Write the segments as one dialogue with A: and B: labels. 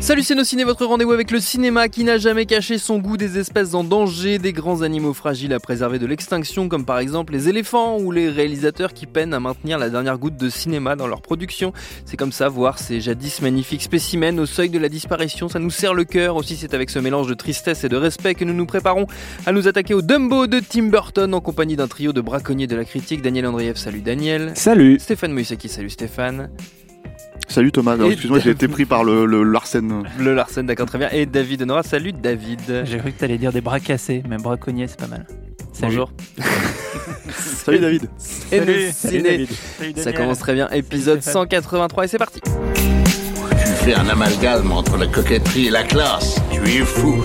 A: Salut c'est nos ciné, votre rendez-vous avec le cinéma qui n'a jamais caché son goût des espèces en danger, des grands animaux fragiles à préserver de l'extinction comme par exemple les éléphants ou les réalisateurs qui peinent à maintenir la dernière goutte de cinéma dans leur production. C'est comme ça voir ces jadis magnifiques spécimens au seuil de la disparition, ça nous serre le cœur. Aussi c'est avec ce mélange de tristesse et de respect que nous nous préparons à nous attaquer au Dumbo de Tim Burton en compagnie d'un trio de braconniers de la critique. Daniel Andrieff, salut Daniel.
B: Salut
A: Stéphane Moïsaki, salut Stéphane.
B: Salut Thomas, excuse-moi j'ai été pris par le, le Larsen.
A: Le Larsen, d'accord, très bien. Et David Honora, salut David.
C: J'ai cru que t'allais dire des bras cassés, mais braconnier c'est pas mal. Salut.
A: Bonjour.
B: Salut David
A: Et le ciné. Ça commence très bien, épisode 183 et c'est parti.
D: Tu fais un amalgame entre la coquetterie et la classe. Tu es fou.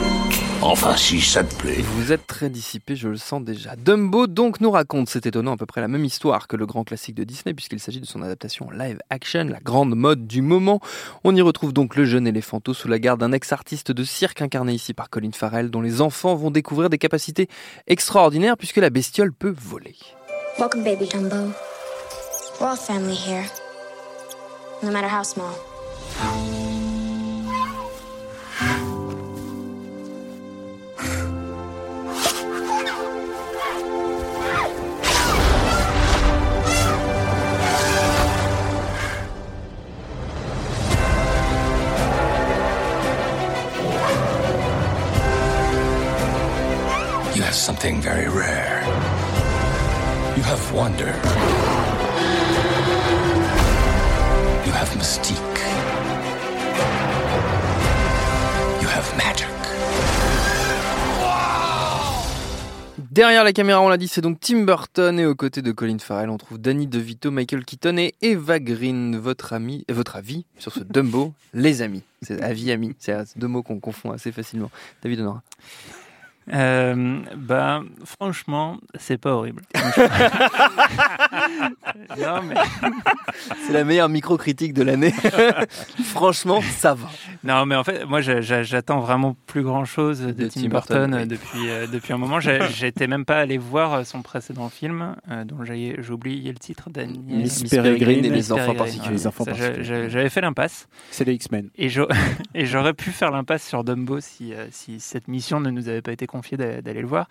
D: Enfin, si ça te plaît.
A: Vous êtes très dissipé, je le sens déjà. Dumbo donc nous raconte, c'est étonnant, à peu près la même histoire que le grand classique de Disney puisqu'il s'agit de son adaptation live action, la grande mode du moment. On y retrouve donc le jeune éléphanto sous la garde d'un ex-artiste de cirque incarné ici par Colin Farrell dont les enfants vont découvrir des capacités extraordinaires puisque la bestiole peut voler.
E: Welcome, baby Dumbo. We're all family here, no matter how small.
D: Very rare. You have wonder. You have mystique. You have magic.
A: Derrière la caméra, on l'a dit, c'est donc Tim Burton et aux côtés de Colin Farrell, on trouve Danny DeVito, Michael Keaton et Eva Green. Votre ami, euh, votre avis sur ce Dumbo, les amis. C'est avis ami, c'est deux mots qu'on confond assez facilement. David Honora.
C: Euh, bah, franchement, c'est pas horrible. non, mais,
A: C'est la meilleure micro-critique de l'année. Franchement, ça va.
C: non, mais en fait, moi, j'a- j'a- j'attends vraiment plus grand chose de,
A: De
C: Tim,
A: Tim
C: Burton,
A: Burton, oui.
C: euh, depuis, euh, depuis un moment. J'étais même pas allé voir euh, son précédent film, euh, dont j'ai oublié le titre, Daniel.
B: Miss
A: Miss Peregrine et les
C: Miss
A: enfants
C: Peregrine,
A: particuliers.
C: ouais.
B: Les enfants particuliers.
C: J'avais fait l'impasse.
B: C'est les X-Men.
C: Et j'au- et j'aurais pu faire l'impasse sur Dumbo si, si cette mission ne nous avait pas été confiée d'a- d'aller le voir.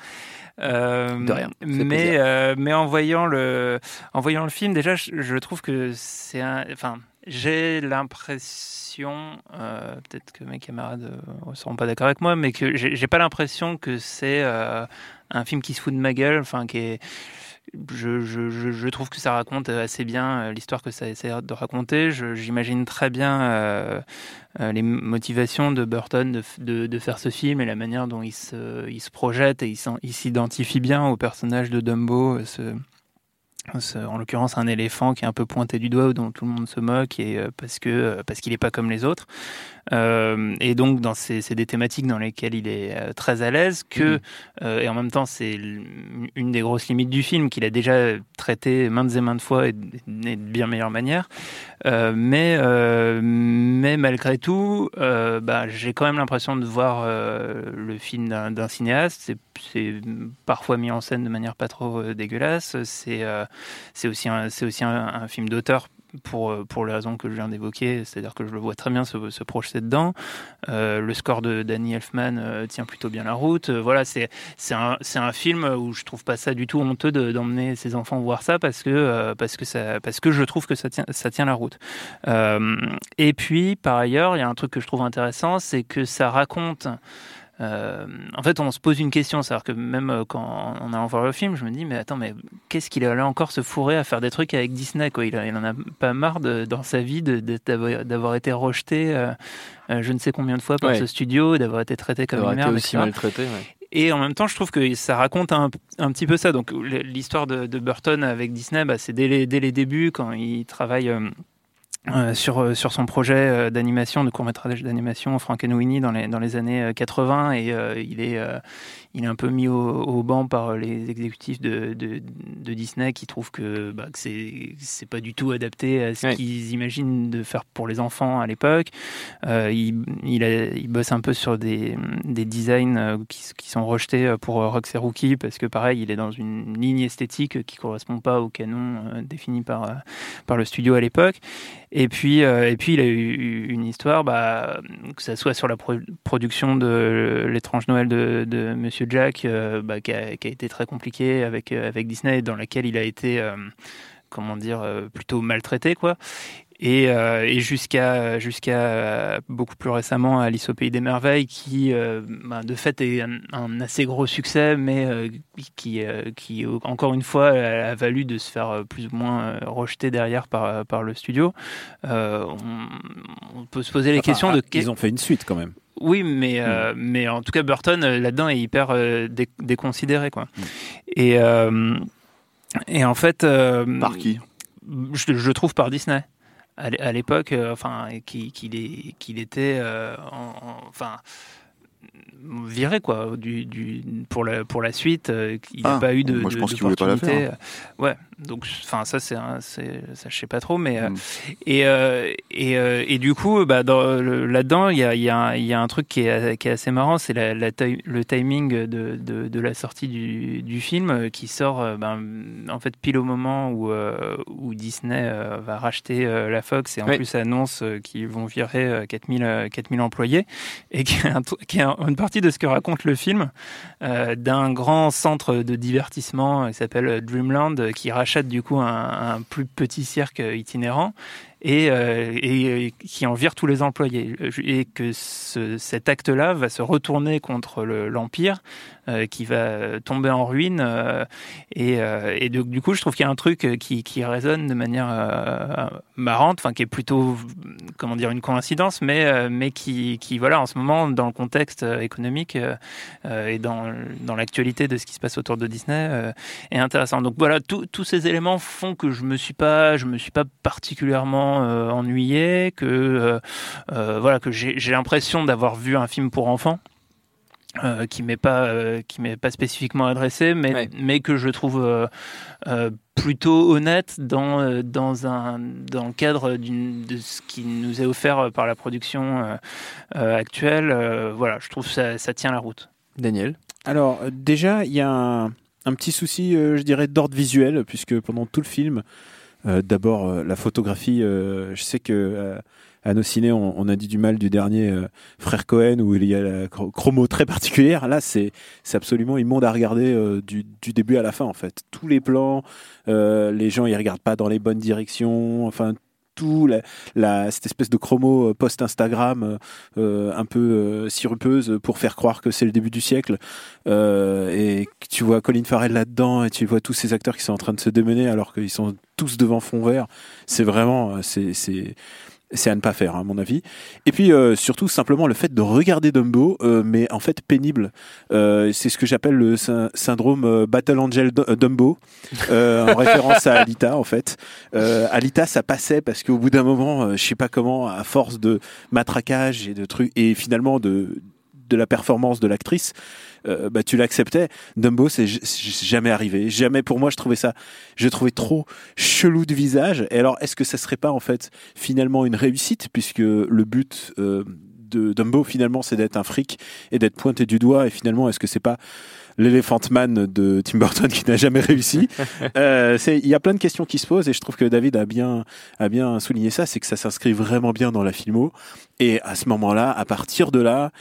C: Euh,
A: De rien,
C: Mais, euh, mais en, voyant le, en voyant le film, déjà, je, je trouve que c'est un. Enfin, j'ai l'impression, euh, peut-être que mes camarades ne seront pas d'accord avec moi, mais que j'ai pas l'impression que c'est un film qui se fout de ma gueule, enfin, qui est je, trouve que ça raconte assez bien euh, l'histoire que ça essaie de raconter. J'imagine très bien euh, euh, les motivations de Burton de, faire ce film et la manière dont il se, projette et il s'identifie bien au personnage de Dumbo, euh, en l'occurrence un éléphant qui est un peu pointé du doigt dont tout le monde se moque et euh, parce euh, parce qu'il n'est pas comme les autres. Euh, et donc dans ces, c'est des thématiques dans lesquelles il est euh, très à l'aise que euh, et en même temps c'est une des grosses limites du film qu'il a déjà traité maintes et maintes fois et de, et de bien meilleure manière. Euh, mais mais malgré tout, bah, j'ai quand même l'impression de voir le film d'un cinéaste. C'est- parfois mis en scène de manière pas trop dégueulasse. C'est c'est aussi un, c'est aussi un, un film d'auteur pour, euh, pour les raisons que je viens d'évoquer, c'est-à-dire que je le vois très bien se, se projeter dedans. Euh, le score de Danny Elfman euh, tient plutôt bien la route. Voilà, c'est un, un film où je trouve pas ça du tout honteux de- d'emmener ses enfants voir ça parce que, parce que, ça, parce que je trouve que ça tient, ça tient la route. Et puis, par ailleurs, il y a un truc que je trouve intéressant, c'est que ça raconte euh, en fait, on se pose une question, c'est-à-dire que même euh, quand on allant voir le film, je me dis, mais attends, mais qu'est-ce qu'il allait encore se fourrer à faire des trucs avec Disney quoi? Il, il en a pas marre de, dans sa vie d'avoir été rejeté euh, je ne sais combien de fois par
A: Ouais.
C: ce studio, d'avoir été traité comme une merde,
A: aussi maltraité. ouais.
C: Et en même temps, je trouve que ça raconte un, un petit peu ça. Donc, l'histoire de, de Burton avec Disney, bah, c'est dès les, dès les débuts, quand il travaille euh, euh, sur, euh, sur son projet euh, d'animation, de court-métrage d'animation, Frankenweenie, dans les, dans les années euh, 80. Et euh, il, est, il est un peu mis au, au banc par les exécutifs de, de, de Disney qui trouvent que, bah, que c'est pas du tout adapté à ce
A: Ouais.
C: qu'ils imaginent de faire pour les enfants à l'époque. Il, il, a- il bosse un peu sur des, des designs qui, qui sont rejetés pour Rox et Rookie parce que pareil, il est dans une ligne esthétique qui correspond pas au canon défini par, par le studio à l'époque. Et puis, euh, et puis, il a eu une histoire, bah, que ça soit sur la pro- production de L'étrange Noël de, Monsieur Jack, euh, bah, qui, a, été très compliquée avec, euh, avec Disney, dans laquelle il a été, comment dire, plutôt maltraité, quoi. Et, euh, et jusqu'à jusqu'à euh, beaucoup plus récemment Alice au pays des merveilles qui euh, bah, de fait est un, un assez gros succès mais euh, qui qui encore une fois a, valu de se faire plus ou moins rejeter derrière par par le studio on, on peut se poser les
F: Enfin,
C: questions
F: ah,
C: de
F: Ils ont fait une suite quand même.
C: oui, mais, euh, mais en tout cas, Burton, là-dedans, est hyper euh, dé- déconsidéré. Quoi. Et, euh, et en fait.
B: Par qui?
C: je, je trouve par Disney. À l'é- à l'époque, euh, enfin, qu'il qu'il était. en- en- enfin viré quoi du, du pour la pour la suite euh, il n'a
B: Ah,
C: pas eu de
B: moi, je
C: de-
B: pense qu'il voulait pas la faire.
C: ouais donc enfin ça c'est ça je sais pas trop mais euh,
B: Mm.
C: et euh, et, euh, et du coup bah dans le- là-dedans il y a il y a un- il y a un truc qui est qui est assez marrant c'est la, la ti- le timing de, de, de la sortie du, du film qui sort ben, en fait pile au moment où euh, où Disney va racheter la Fox et en
A: Oui.
C: plus annonce qu'ils vont virer euh, 4000 euh, 4000 employés et qui est, un qui est un- une partie de ce que raconte le film d'un grand centre de divertissement qui s'appelle Dreamland qui rachète du coup un, plus petit cirque itinérant et, euh, euh, qui en vire tous les employés et que ce- cet acte-là va se retourner contre le- l'empire euh, qui va tomber en ruine et, euh, du coup je trouve qu'il y a un truc qui, résonne de manière marrante enfin qui est plutôt comment dire une coïncidence mais qui, voilà en ce moment dans le contexte économique et dans, l'actualité de ce qui se passe autour de Disney est intéressant. Donc voilà, tous ces éléments font que je me me suis pas particulièrement euh, ennuyé, que euh, euh, voilà, que j'ai j'ai l'impression d'avoir vu un film pour enfants. euh, qui m'est pas euh, qui m'est pas spécifiquement adressé mais
A: Ouais.
C: mais que je trouve euh, euh, plutôt honnête dans euh, dans un dans le cadre d'une de ce qui nous est offert par la production euh, euh, actuelle Euh, voilà je trouve ça ça tient la route
A: Daniel?
F: Alors, euh, déjà, il y a un, un petit souci, euh, je dirais, d'ordre visuel, puisque pendant tout le film, euh, d'abord, euh, la photographie, euh, je sais que euh, à nos ciné, on, a dit du mal du dernier euh, Frère Cohen, où il y a la chro- chromo très particulière. Là, c'est c'est absolument immonde à regarder euh, du, du début à la fin, en fait. Tous les plans, euh, les gens, ils regardent pas dans les bonnes directions, enfin tout la, cette espèce de chromo euh, post-Instagram euh, euh, un peu euh, sirupeuse pour faire croire que c'est le début du siècle. Et tu vois Colin Farrell là-dedans et tu vois tous ces acteurs qui sont en train de se démener alors qu'ils sont tous devant fond vert. C'est vraiment c'est c'est à ne pas faire, à mon avis. Et puis euh, surtout simplement le fait de regarder Dumbo, euh, mais en fait pénible. Euh, c'est ce que j'appelle le sy- syndrome Battle Angel Du- Dumbo, en référence à Alita en fait. Alita, ça passait parce qu'au bout d'un moment, je sais pas comment, à force de matraquage et de trucs, et finalement de de la performance de l'actrice, euh, bah, tu l'acceptais. Dumbo, c'est jamais arrivé. Jamais pour moi, je trouvais ça, je trouvais trop chelou de visage. Et alors, est-ce que ça serait pas en fait finalement une réussite puisque le but euh, de Dumbo finalement c'est d'être un fric et d'être pointé du doigt? Et finalement est-ce que c'est pas l'Elephant Man de Tim Burton qui n'a jamais réussi? Euh, Il y a plein de questions qui se posent et je trouve que David a bien, a bien souligné ça, c'est que ça s'inscrit vraiment bien dans la filmo. Et à ce moment-là, à partir de là,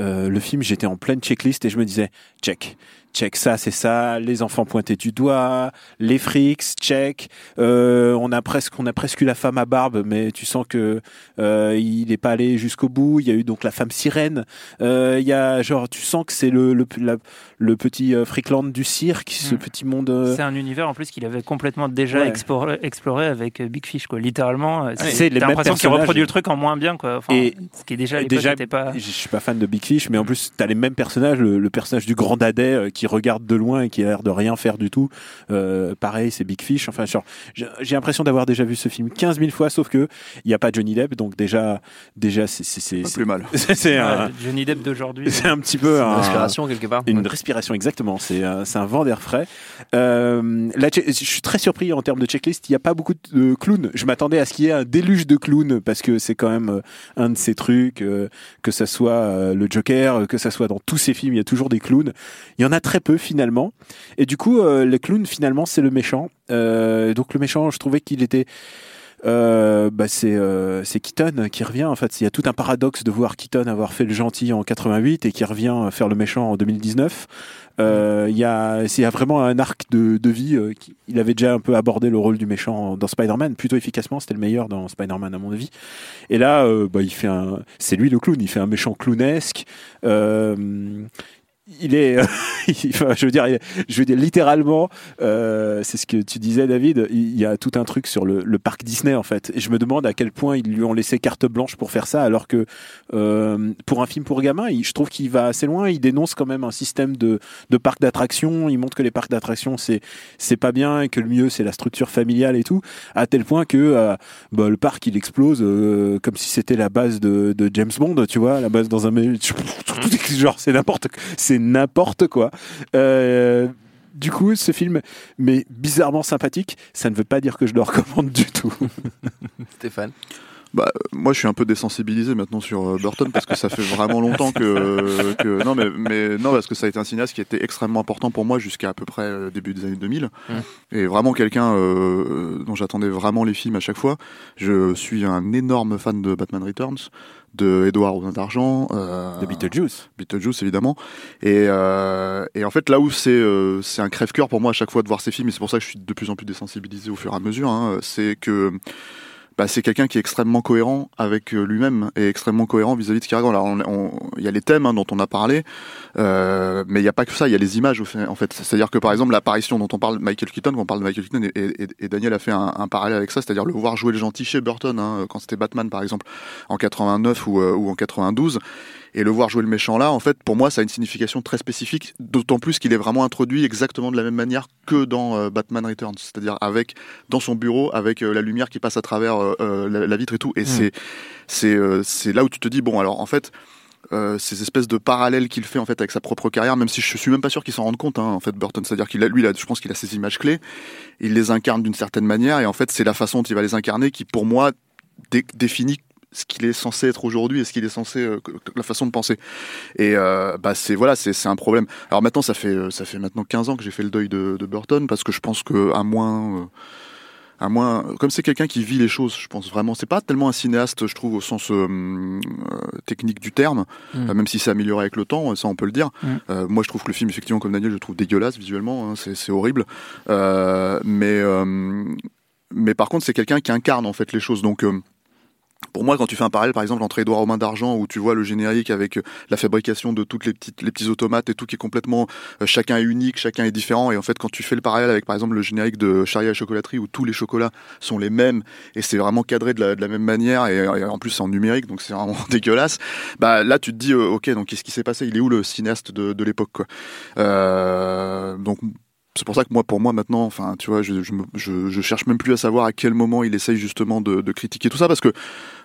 F: euh, le film, j'étais en pleine checklist et je me disais, check, check ça, c'est ça, les enfants pointés du doigt, les frics, check. Euh, on a presque, on a presque eu la femme à barbe, mais tu sens que euh, il n'est pas allé jusqu'au bout. Il y a eu donc la femme sirène. Euh, il y a genre, tu sens que c'est le le, la- le petit euh, Freakland du cirque, ce
C: Mm.
F: petit monde. euh,
C: C'est un univers en plus qu'il avait complètement déjà
F: Ouais.
C: exploré, exploré avec Big Fish, quoi. Littéralement,
F: C'est
C: l'impression qu'il reproduit le truc en moins bien, quoi. Enfin,
F: Et-
C: ce qui est déjà à
F: déjà,
C: pas.
F: je suis pas fan de Big Fish, mais en plus, t'as les mêmes personnages. Le, le personnage du grand dadais qui regarde de loin et qui a l'air de rien faire du tout. Euh, pareil, c'est Big Fish. Enfin, genre, j'ai l'impression d'avoir déjà vu ce film 15 000 fois, sauf que il n'y a pas Johnny Depp, donc déjà, déjà, c'est c'est c'est
B: Pas
F: c'est-
B: plus mal.
F: c'est un,
C: Johnny Depp d'aujourd'hui.
F: c'est un petit peu
A: Une
F: un-
A: respiration quelque part.
F: Une respiration, exactement. C'est un, c'est un vent d'air frais. Euh, che- je suis très surpris en termes de checklist. Il n'y a pas beaucoup de clowns. Je m'attendais à ce qu'il y ait un déluge de clowns parce que c'est quand même euh, un de ces trucs, euh, que ça soit euh, le Joker, que ça soit dans tous ces films, il y a toujours des clowns. Il y en a très peu finalement. Et du coup, euh, le clown finalement, c'est le méchant. Euh, donc le méchant, je trouvais qu'il était euh, bah c'est euh, Keaton qui revient en fait. Il y a tout un paradoxe de voir Keaton avoir fait le gentil en 88 et qui revient faire le méchant en 2019. Euh, Il y a vraiment un arc de, vie. il avait déjà un peu abordé le rôle du méchant dans Spider-Man plutôt efficacement. C'était le meilleur dans Spider-Man à mon avis. Et là, bah, il fait un c'est lui le clown. Il fait un méchant clownesque. Euh, il est, enfin, je veux dire, je veux dire littéralement, euh, c'est ce que tu disais, David. Il y a tout un truc sur le, le parc Disney en fait, et je me demande à quel point ils lui ont laissé carte blanche pour faire ça, alors que euh, pour un film pour gamins, je trouve qu'il va assez loin. Il dénonce quand même un système de, de parc d'attractions. Il montre que les parcs d'attractions c'est c'est pas bien et que le mieux c'est la structure familiale et tout, à tel point que euh, bah, le parc il explose euh, comme si c'était la base de, de James Bond, tu vois, la base dans un genre c'est n'importe c'est n'importe quoi. Euh, du coup, ce film, mais bizarrement sympathique, ça ne veut pas dire que je le recommande du tout.
A: Stéphane.
B: Bah, moi, je suis un peu désensibilisé maintenant sur euh, Burton parce que ça fait vraiment longtemps que, que non, mais, mais non, parce que ça a été un cinéaste qui était extrêmement important pour moi jusqu'à à peu près euh, début des années 2000
A: Mm.
B: et vraiment quelqu'un euh, dont j'attendais vraiment les films à chaque fois. Je suis un énorme fan de Batman Returns, de Edouard Rosin d'Argent, euh,
F: De Beetlejuice.
B: Beetlejuice évidemment. Et, euh, et en fait là où c'est euh, c'est un crève-cœur pour moi à chaque fois de voir ces films et c'est pour ça que je suis de plus en plus désensibilisé au fur et à mesure, hein, c'est que bah, c'est quelqu'un qui est extrêmement cohérent avec euh, lui-même et extrêmement cohérent vis-à-vis de raconte. Alors, il y a les thèmes hein, dont on a parlé, euh, mais il n'y a pas que ça, il y a les images en fait. C'est-à-dire que par exemple l'apparition dont on parle Michael Keaton, quand on parle de Michael Keaton, et, et- et Daniel a fait un, un parallèle avec ça, c'est-à-dire le voir jouer le gentil chez Burton, hein, quand c'était Batman par exemple, en 89 ou, euh, ou en 92, et le voir jouer le méchant là, en fait, pour moi, ça a une signification très spécifique, d'autant plus qu'il est vraiment introduit exactement de la même manière que dans euh, Batman Returns, c'est-à-dire avec dans son bureau, avec euh, la lumière qui passe à travers euh, la, la vitre et tout, et c'est c'est c'est là où tu te dis bon, alors en fait. euh, ces espèces de parallèles qu'il fait en fait avec sa propre carrière, même si je suis même pas sûr qu'il s'en rende compte hein, en fait Burton, c'est-à-dire qu'il a lui, a, je pense qu'il a ses images clés, il les incarne d'une certaine manière. Et en fait c'est la façon dont il va les incarner qui pour moi dé- définit ce qu'il est censé être aujourd'hui et ce qu'il est censé euh, la façon de penser. Et euh, bah c'est voilà c'est c'est un problème. Alors maintenant ça fait euh, ça fait maintenant 15 ans que j'ai fait le deuil de, de Burton parce que je pense que à moins euh, à moins comme c'est quelqu'un qui vit les choses je pense vraiment c'est pas tellement un cinéaste je trouve au sens euh, technique du terme
A: Mm.
B: même si c'est amélioré avec le temps ça on peut le dire.
C: Mm.
B: Moi je trouve que le film effectivement comme Daniel je le trouve dégueulasse visuellement hein, c'est c'est horrible. Euh, mais euh, mais par contre c'est quelqu'un qui incarne en fait les choses. Donc euh, pour moi, quand tu fais un parallèle, par exemple, entre Édouard aux mains d'argent, où tu vois le générique avec euh, la fabrication de toutes les petites, les petits automates et tout qui est complètement, euh, chacun est unique, chacun est différent. Et en fait, quand tu fais le parallèle avec, par exemple, le générique de Charlie à la chocolaterie, où tous les chocolats sont les mêmes et c'est vraiment cadré de la, de la même manière et, et en plus c'est en numérique, donc c'est vraiment dégueulasse. Bah là, tu te dis, euh, ok, donc qu'est-ce qui s'est passé? Il est où le cinéaste de, de l'époque, euh, Donc c'est pour ça que moi, pour moi maintenant, enfin, tu vois, je, je, je, je cherche même plus à savoir à quel moment il essaye justement de, de critiquer tout ça, parce que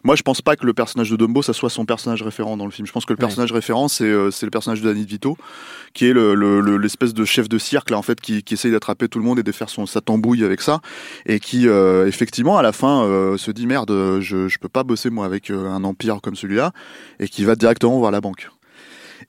B: moi, je pense pas que le personnage de Dumbo, ça soit son personnage référent dans le film. Je pense que le
A: Ouais.
B: personnage référent, c'est euh, c'est le personnage de Danny DeVito, qui est le- le- le- l'espèce de chef de cirque là, en fait, qui, qui essaye d'attraper tout le monde et de faire son sa tambouille avec ça, et qui euh, effectivement à la fin euh, se dit merde, je je peux pas bosser moi avec euh, un empire comme celui-là, et qui va directement voir la banque.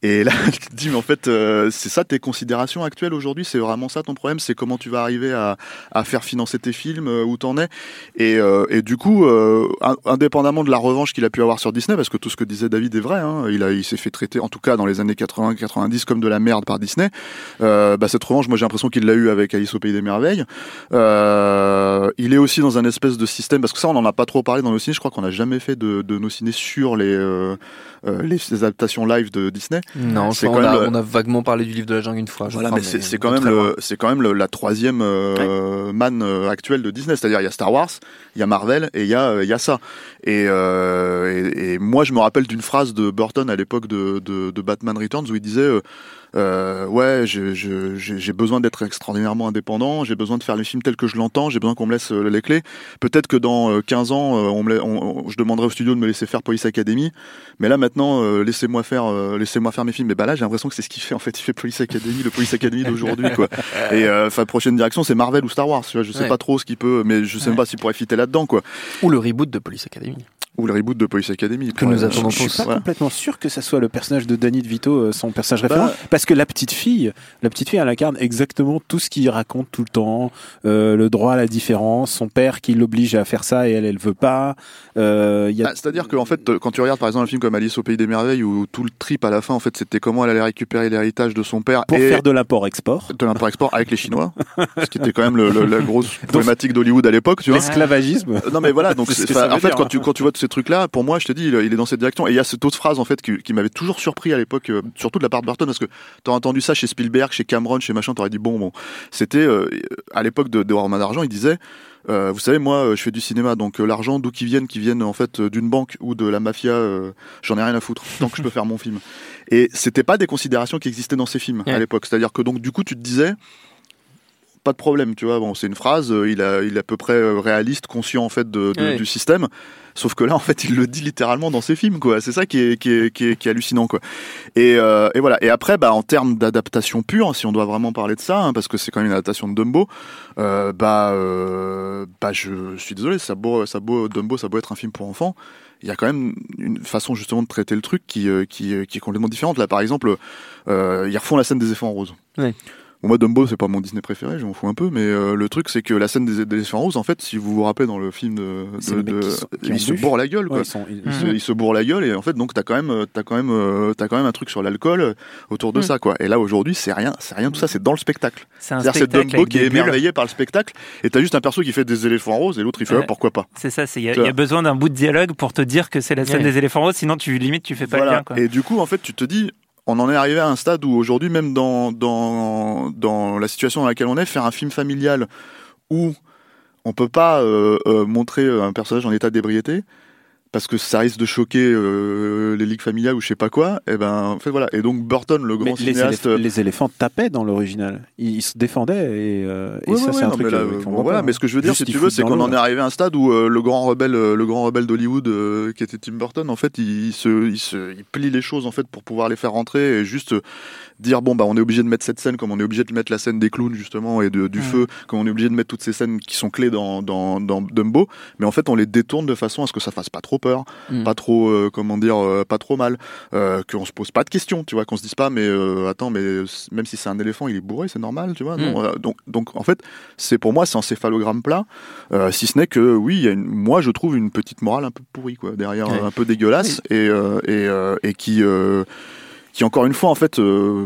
B: Et là, tu te dis, mais en fait, euh, c'est ça tes considérations actuelles aujourd'hui? C'est vraiment ça ton problème? C'est comment tu vas arriver à, à faire financer tes films euh, Où t'en es? Et, euh, et du coup, euh, in- indépendamment de la revanche qu'il a pu avoir sur Disney, parce que tout ce que disait David est vrai, hein, il, a, il s'est fait traiter, en tout cas dans les années 80-90, comme de la merde par Disney. Euh, bah, cette revanche, moi j'ai l'impression qu'il l'a eu avec Alice au Pays des Merveilles. Il est aussi dans un espèce de système, parce que ça on en a pas trop parlé dans nos ciné, je crois qu'on n'a jamais fait de, de nos ciné sur les, les, les adaptations live de Disney.
A: Non,
B: c'est
A: on,
B: quand même
A: a,
B: le-
A: on a vaguement parlé du livre de la jungle une fois. je
B: Voilà,
A: crois,
B: mais c'est quand même le, c'est quand même la troisième euh, manne euh, actuelle de Disney. C'est-à-dire il y a Star Wars, il y a Marvel et il y a euh, il y a ça. Et, euh, et, et moi je me rappelle d'une phrase de Burton à l'époque de, de, de Batman Returns où il disait euh, euh, ouais j'ai je- j'ai j'ai besoin d'être extraordinairement indépendant, j'ai besoin de faire les films tels que je l'entends, j'ai besoin qu'on me laisse euh, les clés. Peut-être que dans euh, 15 ans euh, on me la- on- on- je demanderai au studio de me laisser faire Police Academy, mais là maintenant euh, laissez-moi faire euh, laissez-moi faire mes films. Mais bah là j'ai l'impression que c'est ce qu'il fait en fait. Il fait Police Academy, le Police Academy d'aujourd'hui quoi. Et euh, enfin prochaine direction c'est Marvel ou Star Wars. Tu vois, je sais
A: Ouais.
B: pas trop ce qu'il peut, mais je sais même pas s'il pourrait fitter là-dedans quoi.
A: Ou le reboot de Police Academy.
B: Ou le reboot de Police Academy.
A: Que nous attendons
B: je-
F: Je
B: je-
F: suis pas
B: voilà.
F: complètement sûr que ça soit le personnage de Danny DeVito, euh, son personnage
B: Bah,
F: référent, parce que la petite fille, la petite fille, elle incarne exactement tout ce qu'il raconte tout le temps, euh, le droit à la différence, son père qui l'oblige à faire ça et elle, elle veut pas. Euh, a...
B: Ah, C'est-à-dire qu'en fait, quand tu regardes par exemple un film comme Alice au Pays des Merveilles où tout le trip à la fin, en fait, c'était comment elle allait récupérer l'héritage de son père
F: pour
B: et
F: faire de l'import-export,
B: de l'import-export avec les Chinois, ce qui était quand même le, le- la grosse problématique d'Hollywood à l'époque, tu vois.
F: l'esclavagisme.
B: Non mais voilà, donc en fait
F: dire,
B: quand
F: hein.
B: tu quand tu vois tous ces trucs là, pour moi je te dis il, il est dans cette direction. Et il y a cette autre phrase en fait qui, qui m'avait toujours surpris à l'époque, euh, surtout de la part de Burton parce que t'aurais entendu ça chez Spielberg, chez Cameron, chez machin, t'aurais dit bon bon, c'était euh, à l'époque de, de Romain d'argent, il disait euh, vous savez moi je fais du cinéma donc euh, l'argent d'où qu'il vienne, qu'il vienne en fait euh, d'une banque ou de la mafia, j'en ai rien à foutre tant que je peux faire mon film. Et c'était pas des considérations qui existaient dans ces films à l'époque, c'est-à-dire que donc du coup tu te disais pas de problème, tu vois. Bon, c'est une phrase, euh, il, a, il est à peu près euh, réaliste, conscient en fait de, de-
A: Ouais.
B: du système. Sauf que là, en fait, il le dit littéralement dans ses films, quoi. C'est ça qui est, qui est, qui est, qui est hallucinant, quoi. Et, euh, et voilà. Et après, bah, en termes d'adaptation pure, si on doit vraiment parler de ça, hein, parce que c'est quand même une adaptation de Dumbo, euh, bah, euh, bah, je suis désolé, ça beau, ça beau, Dumbo, ça beau être un film pour enfants. Il y a quand même une façon justement de traiter le truc qui, qui, qui est complètement différente. Là, par exemple, euh, ils refont la scène des éléphants roses.
A: Ouais.
B: Bon, moi, Dumbo, c'est pas mon Disney préféré, je m'en fous un peu, mais euh, le truc, c'est que la scène des, éléphants roses, en fait, si vous vous rappelez dans le film de, de,
F: les mecs
B: de-
F: qui sont- qui
B: il
F: ont
B: se
F: bu.
B: bourre la gueule, quoi.
F: Ouais, ils sont- ils-
B: se, il se bourre la gueule et en fait donc t'as quand même euh, t'as quand même euh, t'as quand même un truc sur l'alcool autour de
C: Mm.
B: ça quoi et là aujourd'hui c'est rien c'est rien de tout ça c'est dans le spectacle
C: C'est un
B: c'est-à-dire c'est Dumbo qui est émerveillé par le spectacle et t'as juste un perso qui fait des éléphants roses et l'autre il fait
C: Ouais.
B: ah, pourquoi pas
C: C'est ça, c'est- il y, y a besoin d'un bout de dialogue pour te dire que c'est la scène
A: Ouais.
C: des éléphants roses, sinon tu limite tu fais pas le
B: Voilà.
C: lien. Quoi.
B: Et du coup, en fait, tu te dis, on en est arrivé à un stade où aujourd'hui, même dans, dans, dans la situation dans laquelle on est, faire un film familial où on peut pas euh, euh, montrer un personnage en état d'ébriété parce que ça risque de choquer euh, les ligues familiales ou je sais pas quoi. Et ben, en fait, voilà. Et donc Burton, le
F: Mais
B: grand
F: les,
B: cinéaste.
F: éléph- les éléphants tapaient dans l'original. Ils, ils se défendaient et, euh, et
B: Ouais,
F: ça
B: ouais,
F: c'est un truc
B: mais là,
F: euh,
B: bon, voilà, mais ce que je veux dire,
F: Juste,
B: si tu veux, c'est qu'on en est arrivé à un stade où euh, le grand rebelle, le grand rebelle d'Hollywood, qui était Tim Burton, en fait, il, il se, il se, il plie les choses en fait pour pouvoir les faire rentrer et juste dire bon bah on est obligé de mettre cette scène comme on est obligé de mettre la scène des clowns justement et de, du feu, comme on est obligé de mettre toutes ces scènes qui sont clés dans, dans, dans Dumbo, mais en fait on les détourne de façon à ce que ça fasse pas trop peur,
A: Mm.
B: pas trop euh, comment dire, euh, pas trop mal, euh, qu'on se pose pas de questions, tu vois, qu'on se dise pas mais euh, attends mais même si c'est un éléphant il est bourré c'est normal, tu vois, non,
A: Mm.
B: donc donc en fait c'est pour moi c'est un céphalogramme plat, si ce n'est que oui il y a une, moi je trouve une petite morale un peu pourrie quoi derrière,
A: Ouais.
B: un peu dégueulasse et et, et qui qui encore une fois en fait euh,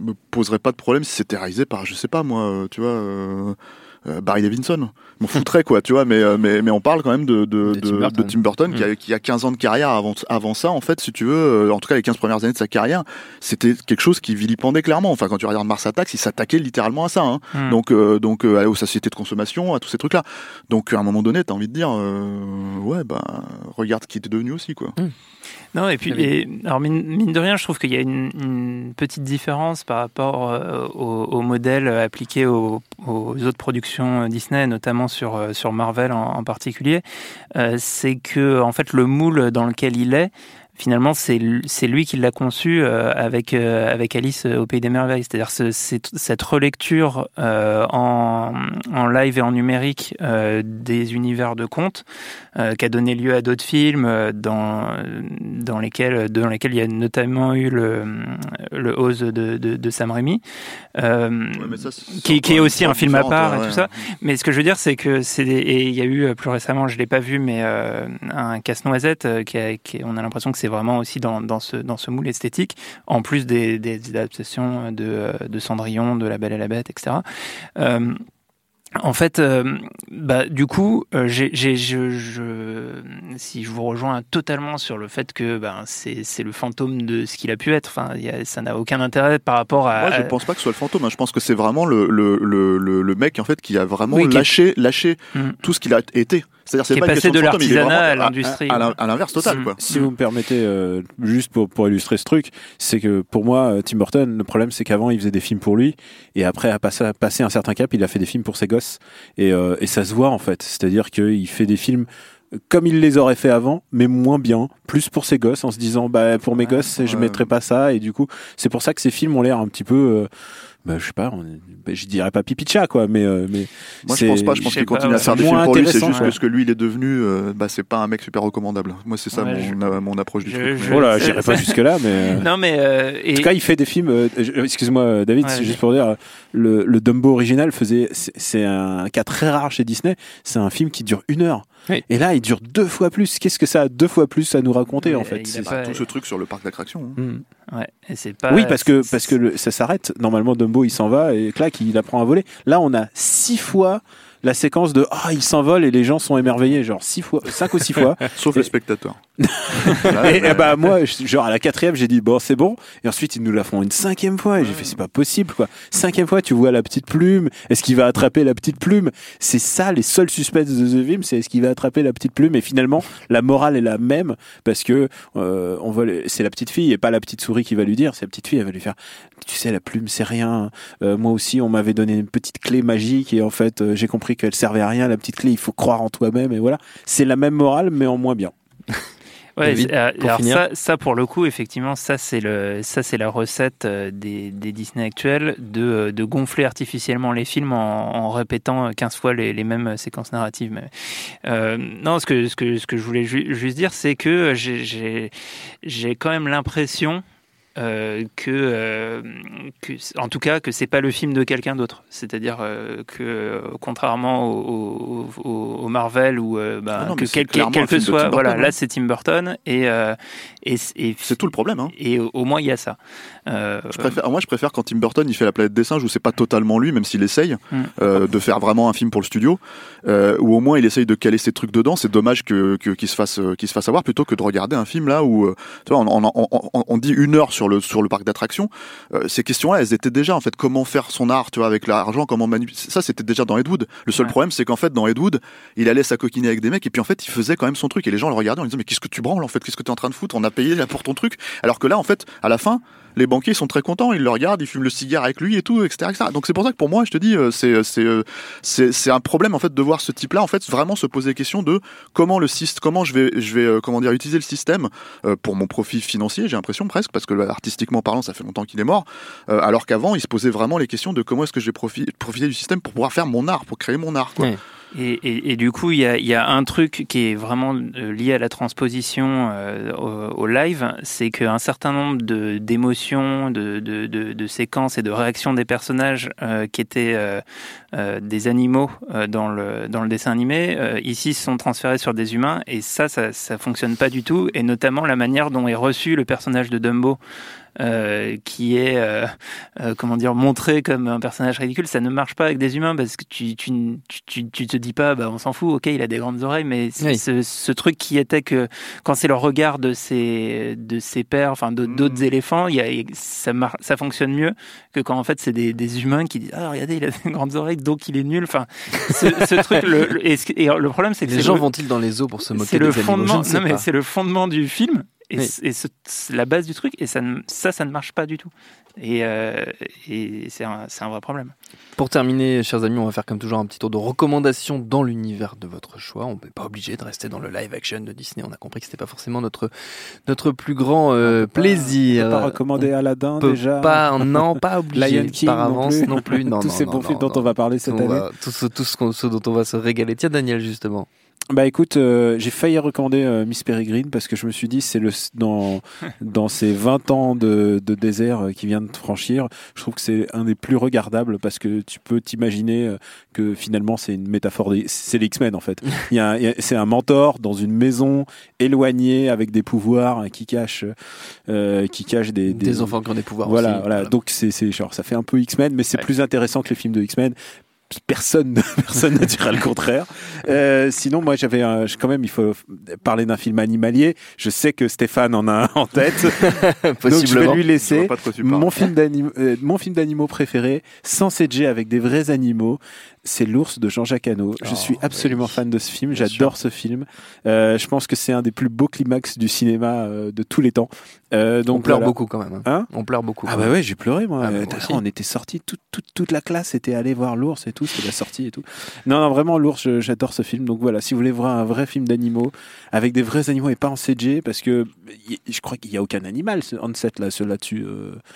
B: me poserait pas de problème si c'était réalisé par je sais pas moi euh, tu vois euh, euh, Barry Levinson m'en foutrait quoi tu vois mais euh, mais mais on parle quand même de de,
A: De
B: de,
A: Tim Burton.
B: de Tim Burton qui, a, qui a 15 ans de carrière avant avant ça en fait si tu veux euh, en tout cas les 15 premières années de sa carrière c'était quelque chose qui vilipendait clairement enfin quand tu regardes Mars Attacks il s'attaquait littéralement à ça hein.
C: Hmm.
B: donc euh, donc euh, aux sociétés de consommation à tous ces trucs là donc à un moment donné t'as envie de dire euh, ouais bah regarde ce qui était devenu aussi quoi
C: Non, et puis, et, alors mine, mine de rien, je trouve qu'il y a une, une petite différence par rapport euh, au, au modèle appliqué aux, aux autres productions Disney, notamment sur, euh, sur Marvel en, en particulier. Euh, c'est que, en fait, le moule dans lequel il est, finalement, c'est lui qui l'a conçu euh, avec, euh, avec Alice au Pays des Merveilles. C'est-à-dire ce- c'est- cette relecture euh, en, en live et en numérique euh, des univers de contes euh, qui a donné lieu à d'autres films euh, dans, dans lesquels, dans lesquels il y a notamment eu le, le Oz de, de, de Sam Raimi, euh,
B: ça,
C: qui, qui est aussi un film à part
B: ouais,
C: et tout ça. Mais ce que je veux dire, c'est que c'est des- et il y a eu euh, plus récemment, je l'ai pas vu, mais euh, un casse-noisette euh, qui, a- qui- on a l'impression que c'est vraiment aussi dans, dans ce dans ce moule esthétique, en plus des, des adaptations de, de Cendrillon, de La Belle et la Bête, etc. Euh, en fait, euh, bah, du coup, euh, j'ai, je, je, si je vous rejoins totalement sur le fait que ben, c'est, le fantôme de ce qu'il a pu être, enfin, il y a- ça n'a aucun intérêt par rapport à.
B: Moi, je pense pas que ce soit le fantôme. hein. Je pense que c'est vraiment le, le, le, le, mec en fait qui a vraiment
C: Oui, qui est-
B: lâché, lâché
C: Mm.
B: tout ce qu'il a été. C'est-à-dire, c'est
C: Qui est
B: pas
C: passé de l'artisanat à l'industrie.
B: À, l'in- à l'inverse total,
C: Mm.
B: quoi.
F: Si vous me permettez, euh, juste pour, pour illustrer ce truc, c'est que pour moi, euh, Tim Burton, le problème c'est qu'avant il faisait des films pour lui, et après à passer, à passer un certain cap, il a fait des films pour ses gosses, et, euh, et ça se voit en fait. C'est-à-dire qu'il fait des films comme il les aurait fait avant, mais moins bien, plus pour ses gosses, en se disant bah pour mes
C: Ouais,
F: gosses, je
B: ouais.
F: mettrai pas ça, et du coup, c'est pour ça que ces films ont l'air un petit peu, euh, bah, je sais pas, on- bah, je dirais pas pipi de chat quoi, mais euh, mais
B: Moi, je
F: c'est-
B: pense pas. Je pense qu'il continue
C: ouais,
B: à faire des films pour lui. C'est juste que ce que lui, il est devenu, euh, bah, c'est pas un mec super recommandable. Moi, c'est ça
C: Ouais,
B: mon, mon approche du
C: je-
B: truc.
C: je-
B: mais-
F: là,
C: c'est-
F: j'irai pas jusque là, mais. euh,
C: Non, mais euh, et,
F: En tout cas, il fait des films. euh, Excuse-moi, David,
C: Ouais,
F: c'est juste pour dire, le, le Dumbo original faisait. c'est- un cas très rare chez Disney. C'est un film qui dure une heure.
A: Oui.
F: Et là, il dure deux fois plus. Qu'est-ce que ça a deux fois plus à nous raconter
C: Mais
F: en fait? C'est-
C: pas-
B: Tout ce truc sur le parc d'attractions. hein.
F: Hmm.
C: Ouais, et c'est pas.
F: Oui, parce que parce que le- ça s'arrête. Normalement, Dumbo il s'en va et clac, il apprend à voler. Là, on a six fois la séquence de ah il s'envole et les gens sont émerveillés, genre six fois, cinq ou six fois.
B: Sauf
F: Et-
B: les spectateurs.
F: et, et
B: bah,
F: moi, genre à la quatrième, j'ai dit bon c'est bon. Et ensuite ils nous la font une cinquième fois et j'ai fait c'est pas possible quoi. Cinquième fois, tu vois la petite plume. Est-ce qu'il va attraper la petite plume? C'est ça les seuls suspects de The Film, c'est est-ce qu'il va attraper la petite plume? Et finalement, la morale est la même parce que euh, on va, le- c'est la petite fille et pas la petite souris qui va lui dire. C'est la petite fille, elle va lui faire. Tu sais, la plume c'est rien. Euh, moi aussi, on m'avait donné une petite clé magique et en fait, euh, j'ai compris qu'elle servait à rien. La petite clé, il faut croire en toi-même et voilà. C'est la même morale mais en moins bien.
C: Ouais,
A: David,
C: euh, alors
A: finir.
C: ça, ça pour le coup, effectivement, ça c'est le, ça c'est la recette euh, des, des Disney actuels de, euh, de gonfler artificiellement les films en, en répétant 15 fois les, les mêmes séquences narratives. Mais, euh, non, ce que, ce que, ce que je voulais ju- juste dire, c'est que j'ai- j'ai, j'ai quand même l'impression euh, que, euh, que, en tout cas, que c'est pas le film de quelqu'un d'autre. C'est-à-dire euh, que, contrairement au, au- au- au Marvel ou bah,
B: Ah
C: que quel, quel que soit,
B: Tim
C: voilà,
B: Burton,
C: là
B: hein.
C: c'est Tim Burton et et, et, et,
B: C'est tout le problème. Hein.
C: au au moins il y a ça.
B: Je préfère, moi, je préfère quand Tim Burton il fait la planète des singes où c'est pas totalement lui, même s'il essaye
C: Mm.
B: de faire vraiment un film pour le studio, où au moins il essaye de caler ses trucs dedans. C'est dommage que qu'il se fasse qu'il se fasse avoir plutôt que de regarder un film là où tu vois, on, on, on- on- on dit une heure sur le sur le parc d'attractions. Euh, ces questions-là, elles étaient déjà en fait comment faire son art, tu vois, avec l'argent, comment manipuler. Ça, c'était déjà dans Ed Wood. Le seul
C: Ouais.
B: problème, c'est qu'en fait dans Ed Wood, il allait s'acoquiner avec des mecs et puis en fait il faisait quand même son truc et les gens le regardaient en disant mais qu'est-ce que tu branles en fait, qu'est-ce que tu es en train de foutre On a payé là pour ton truc. Alors que là, en fait, à la fin, les banquiers sont très contents, ils le regardent, ils fument le cigare avec lui et tout, etc. etc. Donc c'est pour ça que pour moi, je te dis, euh, c'est c'est euh, c'est c'est un problème en fait de voir ce type-là en fait vraiment se poser la question de comment le système, comment je vais je vais euh, comment dire utiliser le système euh, pour mon profit financier, j'ai l'impression presque parce que artistiquement parlant, ça fait longtemps qu'il est mort. Euh, alors qu'avant, il se posait vraiment les questions de comment est-ce que je vais profi- profiter du système pour pouvoir faire mon art, pour créer mon art. Quoi.
C: Et, du coup, il y a, un truc qui est vraiment euh, lié à la transposition euh, au, live, c'est qu'un certain nombre d'émotions, de, séquences et de réactions des personnages euh, qui étaient des animaux dans, le, dans le dessin animé, ici sont transférés sur des humains, et ça, ça, ça fonctionne pas du tout, et notamment la manière dont est reçu le personnage de Dumbo. Euh, qui est euh, euh, comment dire montré comme un personnage ridicule, ça ne marche pas avec des humains parce que tu tu, tu, tu- tu te dis pas bah on s'en fout, ok il a des grandes oreilles, mais
A: Oui.
C: ce, ce truc qui était que quand c'est le regard de ses de ses pères, enfin d'autres
B: Mm.
C: éléphants, il y a, ça mar- ça fonctionne mieux que quand en fait c'est des, des humains qui disent ah regardez il a des grandes oreilles donc il est nul. Enfin ce, ce truc le, le- et, le problème c'est que
A: Les gens
C: le-
A: vont-ils dans les eaux pour se moquer des
C: le
A: animaux
C: fondement.
A: Je ne sais
C: non, mais c'est le fondement du film. Et,
A: Oui.
C: ce- c'est la base du truc. Et ça, ne- ça, ça ne marche pas du tout. Et, euh, et c'est un, vrai problème.
A: Pour terminer, chers amis, on va faire comme toujours un petit tour de recommandations dans l'univers de votre choix. On n'est pas obligé de rester dans le live action de Disney. On a compris que c'était pas forcément notre notre plus grand euh,
F: On peut pas-
A: plaisir.
F: On peut pas recommander Aladdin
A: peut
F: déjà.
A: pas, non, pas obligé.
F: Lion King
A: par
F: non
A: avance
F: plus.
A: non plus. Non,
F: Tous
A: non,
F: ces
A: non,
F: bons
A: non,
F: films dont
A: non.
F: on va parler cette
A: On
F: année.
A: va- tout ce, tout ce qu'on- ce dont on va se régaler. Tiens, Daniel, justement.
F: Bah écoute, euh, j'ai failli recommander euh, Miss Peregrine parce que je me suis dit c'est le dans dans ces 20 ans de, de désert euh, qui vient de franchir, je trouve que c'est un des plus regardables parce que tu peux t'imaginer euh, que finalement c'est une métaphore des c'est les X-Men en fait. Il y a, un- il y a- c'est un mentor dans une maison éloignée avec des pouvoirs hein, qui cache euh, qui cache des,
A: Des enfants qui ont des pouvoirs
F: Voilà,
A: aussi.
F: voilà. Donc c'est c'est genre ça fait un peu X-Men mais c'est
A: Ouais.
F: plus intéressant que les films de X-Men personne personne ne dira le contraire euh, sinon, moi, j'avais un- quand même, il faut parler d'un film animalier. Je sais que Stéphane en a un en tête, donc je vais lui laisser mon film d'animaux, euh, mon film d'animaux préféré, sans CG avec des vrais animaux. C'est l'ours de Jean-Jacques Hano. Je
A: Oh,
F: suis absolument
A: oui.
F: fan de ce film. J'adore ce film. Euh, je pense que c'est un des plus beaux climax du cinéma euh, de tous les temps. Euh, donc
A: on pleure
F: voilà.
A: beaucoup quand même. hein.
F: Hein
A: on pleure beaucoup.
F: Ah bah
A: même.
F: ouais, j'ai pleuré moi.
A: Ah bah, moi
F: on était sortis, toute, la classe était allée voir l'ours et tout, c'était la sortie et tout. Non, non vraiment l'ours, j'adore ce film. Donc voilà, si vous voulez voir un vrai film d'animaux avec des vrais animaux et pas en CG, parce que je crois qu'il y a aucun animal ce- on set là, ceux là-dessus.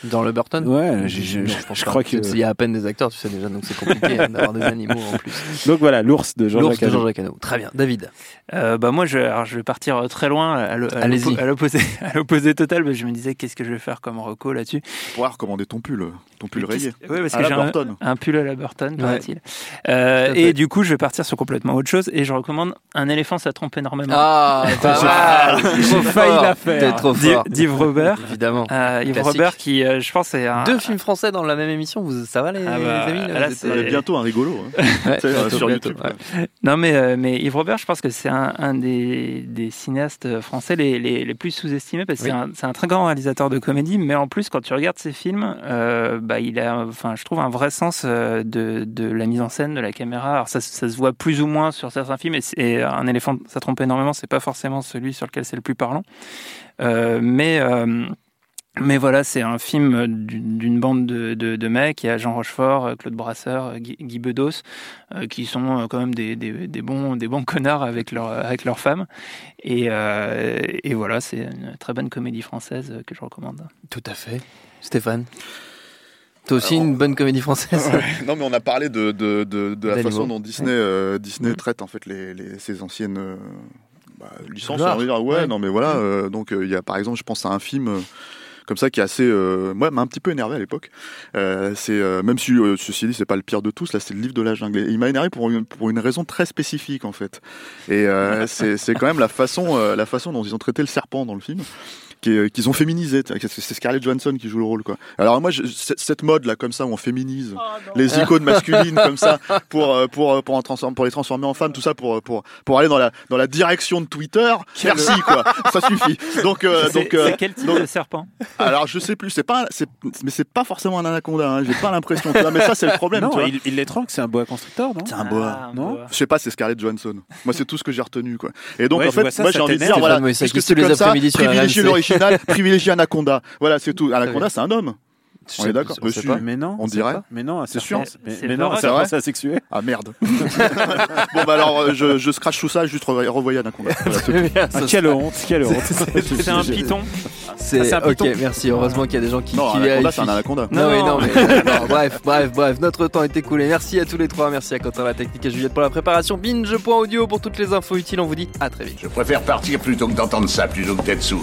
A: Dans le Burton?
F: Ouais, je, crois que.
A: Il y a à peine des acteurs, tu sais déjà, donc c'est compliqué hein, d'avoir des animaux en plus.
F: Donc voilà, l'ours de Jean-Jacques Hano.
A: Hano. Très bien. David.
C: Euh, bah moi, je, alors, je vais partir euh, très loin à l'opposé, à l'opposé total. mais je me disais, qu'est-ce que je vais faire comme reco là-dessus?
B: Tu pourras recommander ton pull, ton pull rayé.
C: Oui, parce
B: À
C: que j'ai un, un pull à la Burton,
A: Ouais.
C: paraît-il. Euh, et du coup, je vais partir sur complètement autre chose et je recommande Un éléphant, ça trompe énormément.
A: Ah. J'ai
F: failli la faire.
A: Trop
C: D'Yves-
A: fort.
C: d'Yves Robert.
A: Évidemment.
C: Euh, Yves
A: Classique.
C: Robert qui, euh, je pense, c'est un.
A: Deux films français dans la même émission, vous, ça va les,
C: Ah bah,
A: amis
C: là,
B: est bientôt un rigolo.
A: Ouais,
B: Tu sais,
A: bientôt,
B: sur
A: bientôt,
B: YouTube.
A: ouais.
C: Non, mais, euh, mais Yves Robert, je pense que c'est un, un des, des cinéastes français les, les, les plus sous-estimés parce que
A: Oui.
C: c'est un, très grand réalisateur de comédie, mais en plus, quand tu regardes ses films, euh, bah, il a, enfin, je trouve un vrai sens euh, de, de la mise en scène, de la caméra. Alors, ça, ça se voit plus ou moins sur certains films, et, c'est- et Un éléphant, ça trompe énormément, c'est pas forcément celui sur lequel c'est le plus parlant. Euh, mais. Euh, mais voilà, c'est un film d'une d'une bande de, de, de mecs. Il y a Jean Rochefort, euh, Claude Brasseur, euh, Guy, Guy Bedos, euh, qui sont euh, quand même des, des, des bons, des bons connards avec leur, avec leurs femmes. Et, euh, et voilà, c'est une très bonne comédie française euh, que je recommande.
A: Tout à fait. Stéphane? T'as aussi une bonne comédie française?
B: Ouais. Non, mais on a parlé de, de, de, de la façon dont Disney, euh, Disney
A: Mhm.
B: traite en fait les, les, ses anciennes euh, bah, licences.
A: Gloire.
B: on va dire. Ouais,
A: Ouais.
B: non, mais voilà. euh, donc, euh, il y a par exemple, je pense à un film. Comme ça qui est assez euh, moi m'a un petit peu énervé à l'époque. Euh, c'est euh, même si ceci dit c'est pas le pire de tous là c'est le livre de la jungle. Et il m'a énervé pour une, pour une raison très spécifique en fait. Et c'est quand même la façon la façon dont ils ont traité le serpent dans le film qui est- qu'ils ont féminisé C'est- Scarlett Johansson qui joue le rôle quoi alors moi je- cette mode là comme ça où on féminise les icônes masculines comme ça pour euh, pour euh, pour, en transformer- pour les transformer en femmes tout ça pour pour pour aller dans la dans la direction de Twitter merci quoi ça suffit donc euh,
C: C'est
B: donc euh,
C: quel type
B: donc-
C: de serpent?
B: Alors je sais plus, c'est pas, c'est, mais c'est pas forcément un anaconda. Hein, J'ai pas l'impression. Mais ça c'est le problème.
F: Non,
B: tu vois.
F: il, l'étrangle, c'est un boa constrictor, non?
B: C'est un boa.
C: Ah, un
F: non?
C: boa.
B: Je sais pas, c'est Scarlett Johansson. Moi c'est tout ce que j'ai retenu quoi. Et donc
F: Ouais,
B: en fait,
F: ça,
B: moi j'ai envie de dire voilà, puisque
A: tous
B: c'est
A: les
B: comme ça, privilégier. L'original, privilégier Anaconda. Voilà, c'est tout. Anaconda c'est un homme.
A: Je
B: On est d'accord.
A: on sait
B: Monsieur.
A: pas.
F: Mais non,
B: On
F: c'est
B: dirait.
F: pas. Mais non,
B: C'est sûr.
F: Mais, non, c'est
B: vrai
F: c'est asexué.
B: Ah merde. bon bah alors euh, je, je scratch tout ça, juste re- revoyez Anaconda.
F: Ah, quelle honte, quelle honte.
C: C'est un python.
A: C'est
F: Ah,
A: ok, merci. Heureusement qu'il y a des gens qui,
B: Non,
A: qui
B: Anaconda c'est un anaconda.
A: Non,
C: Non,
A: mais
C: non.
A: non, mais non, bref, bref, bref, notre temps est écoulé. Merci à tous les trois, merci à Quentin la technique et Juliette pour la préparation. Binge.audio pour toutes les infos utiles. On vous dit à très vite.
D: Je préfère partir plutôt que d'entendre ça, plutôt que d'être sourd.